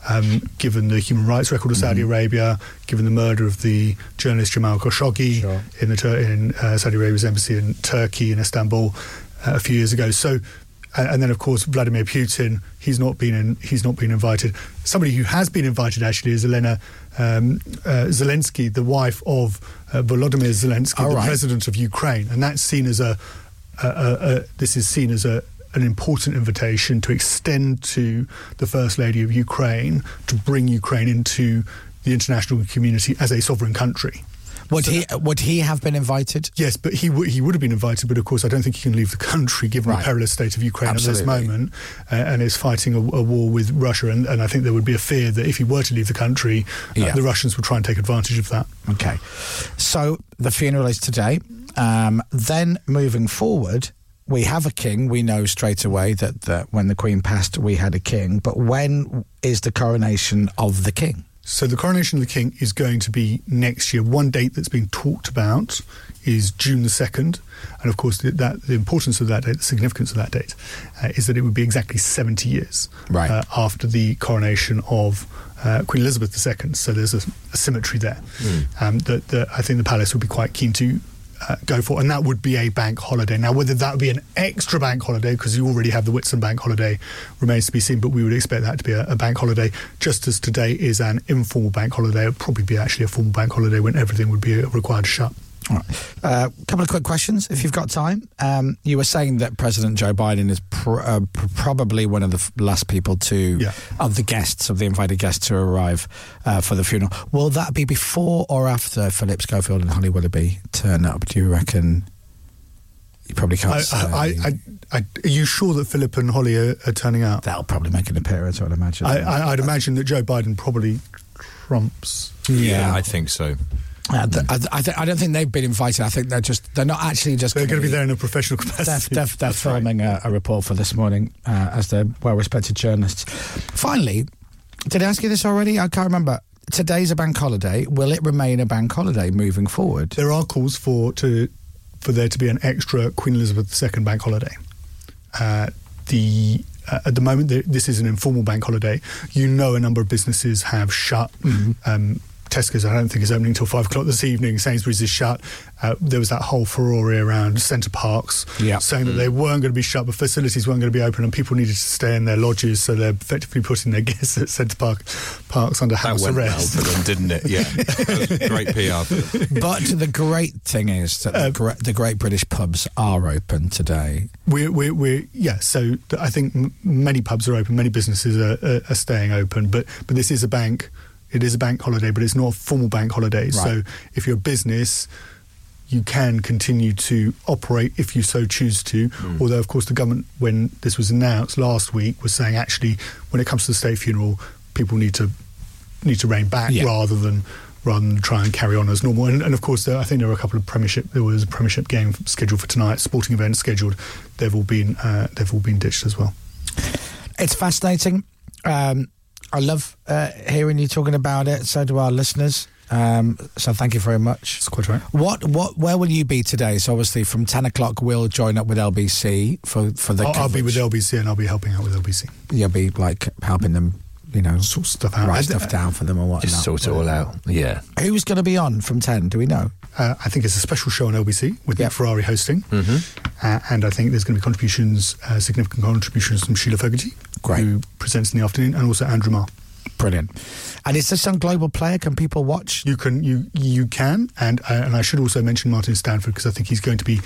um, given the human rights record of Saudi Arabia, given the murder of the journalist Jamal Khashoggi Sure. in the Tur- in uh, Saudi Arabia's embassy in Turkey in Istanbul uh, a few years ago. So. And and then, of course, Vladimir Putin. He's not been in, he's not been invited. Somebody who has been invited actually is Elena um, uh, Zelensky, the wife of uh, Volodymyr Zelensky, All the right. president of Ukraine, and that's seen as a, a, a, a this is seen as a an important invitation to extend to the first lady of Ukraine to bring Ukraine into the international community as a sovereign country. Would So he would he have been invited? Yes, but he w- he would have been invited, but of course, I don't think he can leave the country given Right. the perilous state of Ukraine at this moment, uh, and is fighting a, a war with Russia. And, and I think there would be a fear that if he were to leave the country, uh, Yeah. the Russians would try and take advantage of that. Okay. So the funeral is today. Um, then moving forward, we have a king. We know straight away that, that when the Queen passed, we had a king. But when is the coronation of the king? So the coronation of the king is going to be next year. One date that's been talked about is June the second, and of course the, that the importance of that date, the significance of that date, uh, is that it would be exactly seventy years Right. uh, after the coronation of uh, Queen Elizabeth II. So there's a, a symmetry there um, that, that I think the palace would be quite keen to. Uh, go for, and that would be a bank holiday. Now, whether that would be an extra bank holiday, because you already have the Whitsun bank holiday, remains to be seen. But we would expect that to be a, a bank holiday, just as today is an informal bank holiday. It would probably be actually a formal bank holiday when everything would be required to shut. A uh, couple of quick questions, if you've got time. Um, you were saying that President Joe Biden is pr- uh, pr- probably one of the f- last people to, Yeah. of the guests, of the invited guests to arrive uh, for the funeral. Will that be before or after Philip Schofield and Holly Willoughby turn up? Do you reckon? You probably can't I, say. I, I, I, are you sure that Philip and Holly are, are turning out? That'll probably make an appearance, I'd imagine. I, I, I'd imagine that Joe Biden probably trumps. yeah, I think so. Uh, th- I, I, th- I don't think they've been invited. I think they're just they're not actually just. They're going to be there in a professional They're, capacity. they're, they're filming a, a report for this morning uh, as they're well respected journalists. Finally, did I ask you this already? I can't remember. Today's a bank holiday. Will it remain a bank holiday moving forward? There are calls for to for there to be an extra Queen Elizabeth II bank holiday. Uh, the uh, at the moment th- this is an informal bank holiday. You know, a number of businesses have shut. Mm-hmm. Um, Tesco's, I don't think, is opening until five o'clock this evening. Sainsbury's is shut. Uh, there was that whole furore around Center Parcs, Yeah. saying that they weren't going to be shut, but facilities weren't going to be open, and people needed to stay in their lodges, so they're effectively putting their guests at Center Parc Parcs under That house went well arrest. for them, didn't it? Yeah. Great PR but the great thing is that Uh, the, gre- the great British pubs are open today. We're, we're, we're yeah. So th- I think m- many pubs are open, many businesses are, are, are staying open, but but this is a bank. It is a bank holiday, but it's not a formal bank holiday. So if you're a business, you can continue to operate if you so choose to. Although, of course, the government, when this was announced last week, was saying actually, when it comes to the state funeral, people need to need to rein back Yeah. rather than rather than try and carry on as normal. And, and of course, there, I think there were a couple of Premiership. There was a Premiership game scheduled for tonight, sporting events scheduled. They've all been uh, they've all been ditched as well. It's fascinating. Um, I love uh, hearing you talking about it. So do our listeners. Um, so thank you very much. That's quite right. What what where will you be today? So obviously from ten o'clock we'll join up with LBC for for the. I'll, I'll be with. LBC and I'll be helping out with LBC. You'll be like helping them, you know, Sort stuff out. write stuff down for them or whatnot. Just sort it all out. Yeah. Who's going to be on from ten? Do we know? Uh, I think it's a special show on LBC with. Nick Ferrari hosting, uh, and I think there's going to be contributions, uh, significant contributions from Sheila Fogarty, Great. who presents in the afternoon, and also Andrew Marr. Brilliant. And is this on Global Player? Can people watch? You can you you can, and uh, and I should also mention Martin Stanford because I think he's going to be.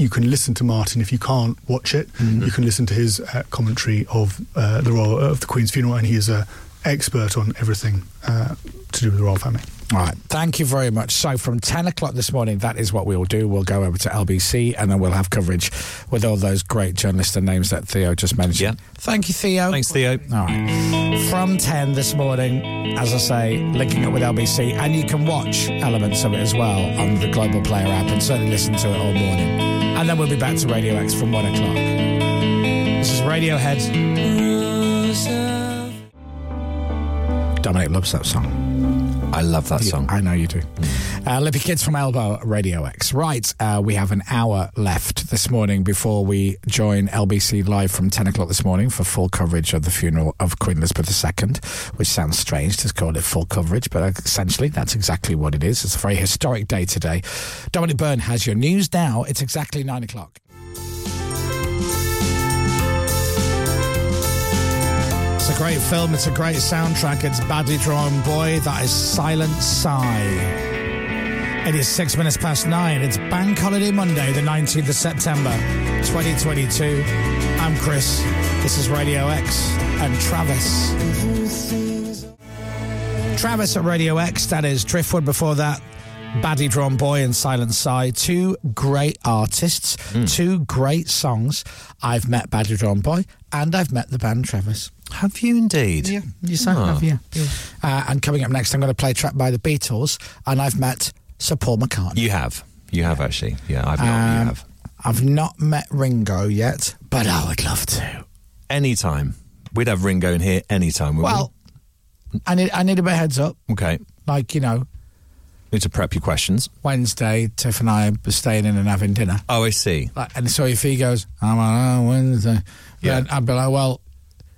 You can listen to Martin if you can't watch it. You can listen to his uh, commentary of uh, the royal of the Queen's funeral, and he is a expert on everything uh, to do with the royal family. All right. Thank you very much. So, from 10 o'clock this morning, that is what we'll do. We'll go over to LBC and then we'll have coverage with all those great journalists and names that Theo just mentioned. Yeah. Thank you, Theo. Thanks, Theo. All right. From 10 this morning, as I say, linking up with LBC, and you can watch elements of it as well on the Global Player app and certainly listen to it all morning. And then we'll be back to Radio X from 1 o'clock. This is Radiohead. Dominic loves that song. I love that song. I know you do. Uh, Lippy Kids from Elbow, Radio X. Right, uh, we have an hour left this morning before we join LBC live from 10 o'clock this morning for full coverage of the funeral of Queen Elizabeth II, which sounds strange to call it full coverage, but essentially that's exactly what it is. It's a very historic day today. Dominic Byrne has your news now. It's exactly 9 o'clock. Great film. It's a great soundtrack. It's badly drawn, boy. That is Silent Sigh. It is six minutes past nine. It's Bank Holiday Monday, the 19th of September, 2022. I'm Chris. This is Radio X and Travis. Travis at Radio X, that is Driftwood before that. Badly Drawn Boy and Silent Sigh. Two great artists, hmm. two great songs. I've met Badly Drawn Boy and I've met the band Travis. Have you indeed? Yeah, yes, I Oh. have, yeah. Uh, and coming up next, I'm going to play a track by the Beatles, and I've met Sir Paul McCartney. You have. You have actually. Yeah, I've not. you Um, have. I've not met Ringo yet, but I would love to. Anytime. We'd have Ringo in here anytime. wouldn't Well, I need I need a bit of heads up. okay. Like you know, Need to prep your questions. Wednesday, Tiff and I are staying in and having dinner. Oh, I see. Like, and so if he goes, I'm on Wednesday, Yeah. then I'd be like, well,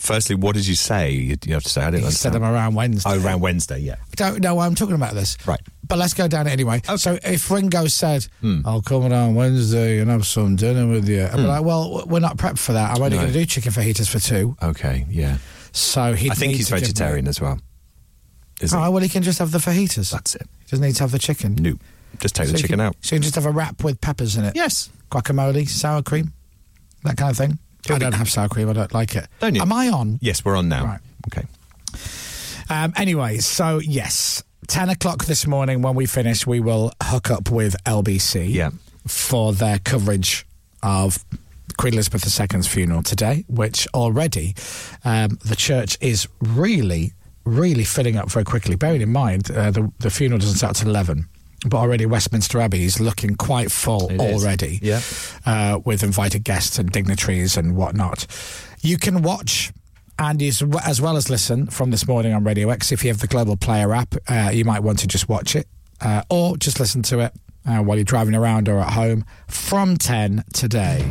Firstly, what did you say? You, you have to say. I didn't he said I'm around Wednesday. Oh, around Wednesday. Yeah. I don't know why I'm talking about this. Right. But let's go down it anyway. So if Ringo said, hmm. I'll come down Wednesday and have some dinner with you, I'd be hmm. like, well, we're not prepped for that. I'm only No. going to do chicken fajitas for two. Okay. Yeah. So he I think he's vegetarian as well. Is Oh, he? well, he can just have the fajitas. That's it. He doesn't need to have the chicken. No. Just take So the chicken can, out. So you can just have a wrap with peppers in it. Yes. Guacamole, sour cream, that kind of thing. I don't have sour cream. I don't like it. Don't you? Am I on? Yes, we're on now. Right. Okay. Um, anyway, so yes, 10 o'clock this morning when we finish, we will hook up with LBC Yeah. for their coverage of Queen Elizabeth II's funeral today, which already um, the church is really, really filling up very quickly. Bearing in mind, uh, the, the funeral doesn't start till 11. But already Westminster Abbey is looking quite full It is. already, Yeah. uh, with invited guests and dignitaries and whatnot. You can watch and as as well as listen from this morning on Radio X. If you have the Global Player app, uh, you might want to just watch it uh, or just listen to it uh, while you're driving around or at home from 10 today.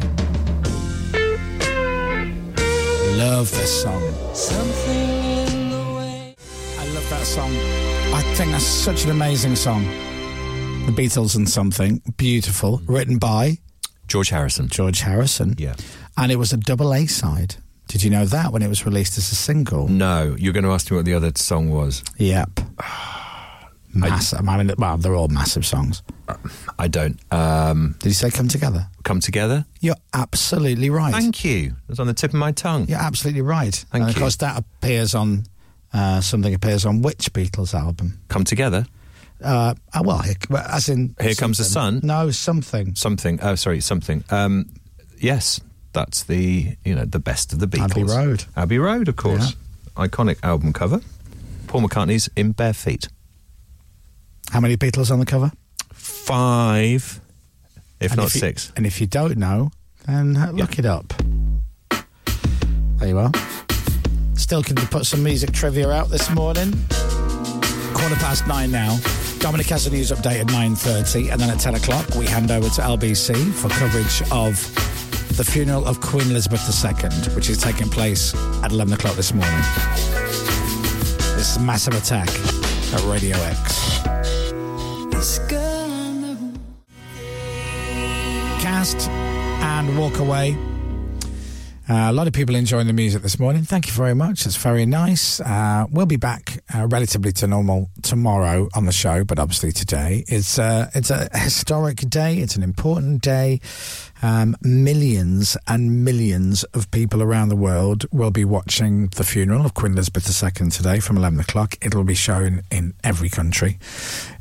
Love this song. I love that song. I think that's such an amazing song. The Beatles and Something. Beautiful. Written by George Harrison. George Harrison. Yeah. And it was a double A side. Did you know that when it was released as a single? No, you're going to ask me what the other song was. Yep. Massive. I mean, well, they're all massive songs. I don't. Um, Did you say come together? come together. You're absolutely right. Thank you. It was on the tip of my tongue. You're absolutely right. Thank and of you. course, that appears on uh, something appears on which Beatles album? Come together. Uh, uh, well, here, as in Here Comes the. Sun? No, something. Something. Oh, sorry, something. Um, yes, that's the you know the best of the Beatles. Abbey Road. Abbey Road, of course. Iconic album cover. Paul McCartney's in bare feet. How many Beatles on the cover? Five, if And not if you- six. And if you don't know, then look it up. There you are. Still can put some music trivia out this morning. Quarter past nine now. Dominic has a news update at 9.30 and then at 10 o'clock we hand over to LBC for coverage of the funeral of Queen Elizabeth II, which is taking place at 11 o'clock this morning. This is Massive Attack at Radio X. Cast and Walk Away. Uh, a lot of people enjoying the music this morning. Thank you very much. It's very nice. Uh, we'll be back uh, relatively to normal tomorrow on the show, but obviously today it's uh, it's a historic day. It's an important day. Um, millions and millions of people around the world will be watching the funeral of Queen Elizabeth II today from 11 o'clock. It'll be shown in every country.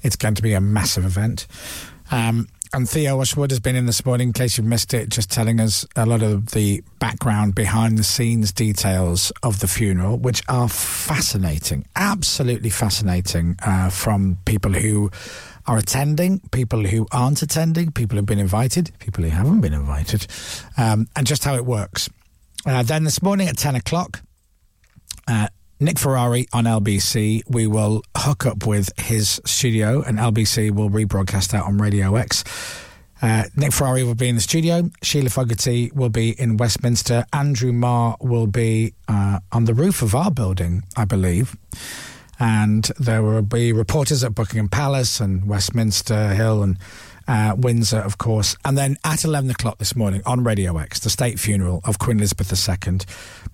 It's going to be a massive event. Um, and Theo Usherwood has been in this morning, in case you've missed it, just telling us a lot of the background behind the scenes details of the funeral, which are fascinating, absolutely fascinating uh, from people who are attending, people who aren't attending, people who've been invited, people who haven't been invited, um, and just how it works. Uh, then this morning at 10 o'clock, uh, Nick Ferrari on LBC. We will hook up with his studio, and LBC will rebroadcast out on Radio X. Uh, Nick Ferrari will be in the studio. Sheila Fogarty will be in Westminster. Andrew Marr will be uh, on the roof of our building, I believe. And there will be reporters at Buckingham Palace and Westminster Hall and uh, Windsor, of course. And then at 11 o'clock this morning on Radio X, the state funeral of Queen Elizabeth II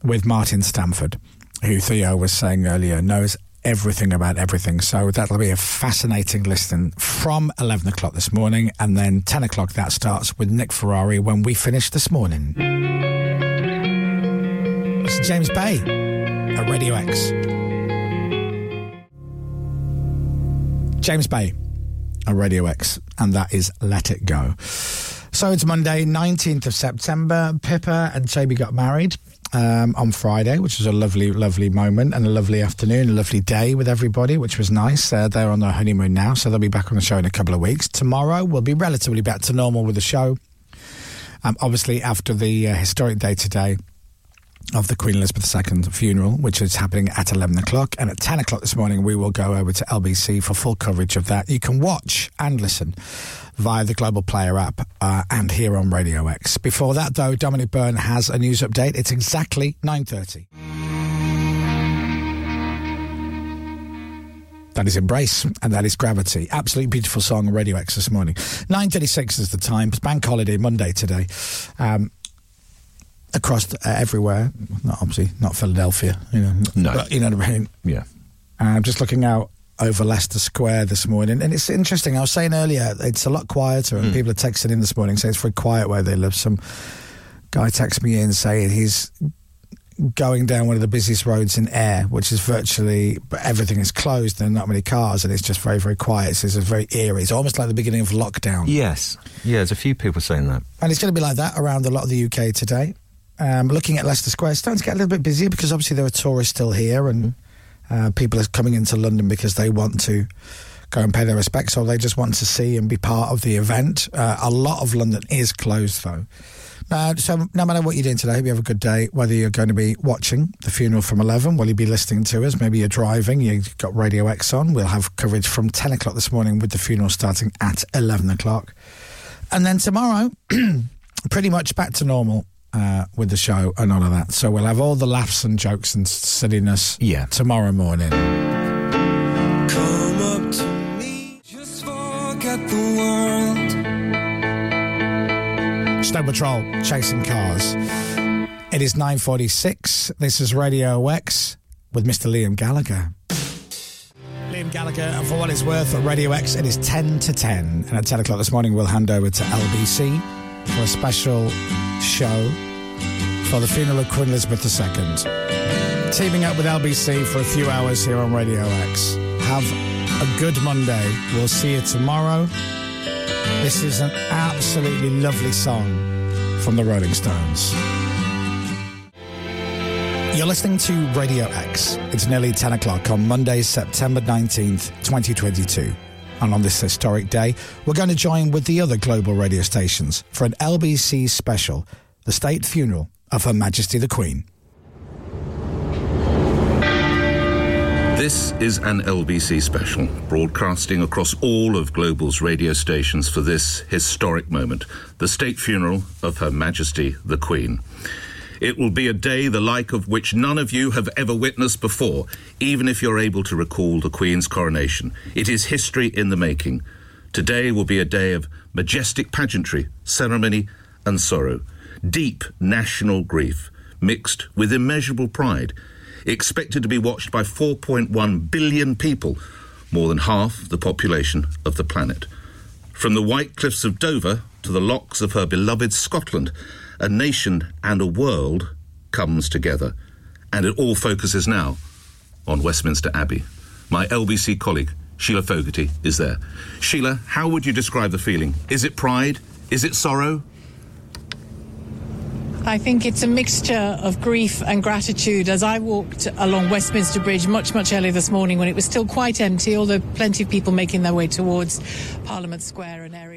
with Martin Stanford who Theo was saying earlier, knows everything about everything. So that'll be a fascinating listen from 11 o'clock this morning. And then 10 o'clock, that starts with Nick Ferrari when we finish this morning. It's James Bay at Radio X. James Bay at Radio X. And that is Let It Go. So it's Monday, 19th of September. Pippa and Toby got married um, on Friday, which was a lovely, lovely moment and a lovely afternoon, a lovely day with everybody, which was nice. Uh, they're on their honeymoon now, so they'll be back on the show in a couple of weeks. Tomorrow we'll be relatively back to normal with the show. Um, obviously, after the uh, historic day today of the Queen Elizabeth II funeral, which is happening at 11 o'clock. And at 10 o'clock this morning, we will go over to LBC for full coverage of that. You can watch and listen via the Global Player app uh, and here on Radio X. Before that, though, Dominic Byrne has a news update. It's exactly 9.30. That is Embrace, and that is Gravity. Absolutely beautiful song on Radio X this morning. 9.36 is the time. It's bank holiday Monday today. Um, across uh, everywhere. Not obviously not Philadelphia, you know. No. But you know what I mean? Yeah. I'm just looking out over Leicester Square this morning. And it's interesting. I was saying earlier, it's a lot quieter, and Mm. people are texting in this morning saying it's very quiet where they live. Some guy texted me in saying he's going down one of the busiest roads in air, which is virtually, everything is closed. There are not many cars, and it's just very, very quiet. So it's very eerie. It's almost like the beginning of lockdown. Yes. Yeah, there's a few people saying that. And it's going to be like that around a lot of the UK today. Um, looking at Leicester Square, it's starting to get a little bit busier because obviously there are tourists still here and uh, people are coming into London because they want to go and pay their respects or they just want to see and be part of the event. Uh, a lot of London is closed though. Uh, so no matter what you're doing today, hope you have a good day. Whether you're going to be watching the funeral from 11, will you be listening to us? Maybe you're driving, you've got Radio X on. We'll have coverage from 10 o'clock this morning with the funeral starting at 11 o'clock. And then tomorrow, pretty much back to normal uh, with the show and all of that. So we'll have all the laughs and jokes and silliness Yeah. tomorrow morning. Come up to me, just forget the world. Snow Patrol, chasing cars. It is 9.46. This is Radio X with Mr. Liam Gallagher. Liam Gallagher, and for what it's worth, at Radio X, it is 10 to 10. And at 10 o'clock this morning, we'll hand over to LBC for a special show for the funeral of Queen Elizabeth II. Teaming up with LBC for a few hours here on Radio X. Have a good Monday. We'll see you tomorrow. This is an absolutely lovely song from the Rolling Stones. You're listening to Radio X. It's nearly 10 o'clock on Monday, September 19th, 2022. And on this historic day, we're going to join with the other global radio stations for an LBC special, the state funeral of Her Majesty the Queen. This is an LBC special, broadcasting across all of Global's radio stations for this historic moment, the state funeral of Her Majesty the Queen. It will be a day the like of which none of you have ever witnessed before, even if you're able to recall the Queen's coronation. It is history in the making. Today will be a day of majestic pageantry, ceremony, and sorrow, deep national grief, mixed with immeasurable pride, expected to be watched by 4.1 billion people, more than half the population of the planet. From the white cliffs of Dover to the locks of her beloved Scotland, a nation and a world comes together. And it all focuses now on Westminster Abbey. My LBC colleague, Sheila Fogarty, is there. Sheila, how would you describe the feeling? Is it pride? Is it sorrow? I think it's a mixture of grief and gratitude. As I walked along Westminster Bridge much, much earlier this morning when it was still quite empty, although plenty of people making their way towards Parliament Square and around.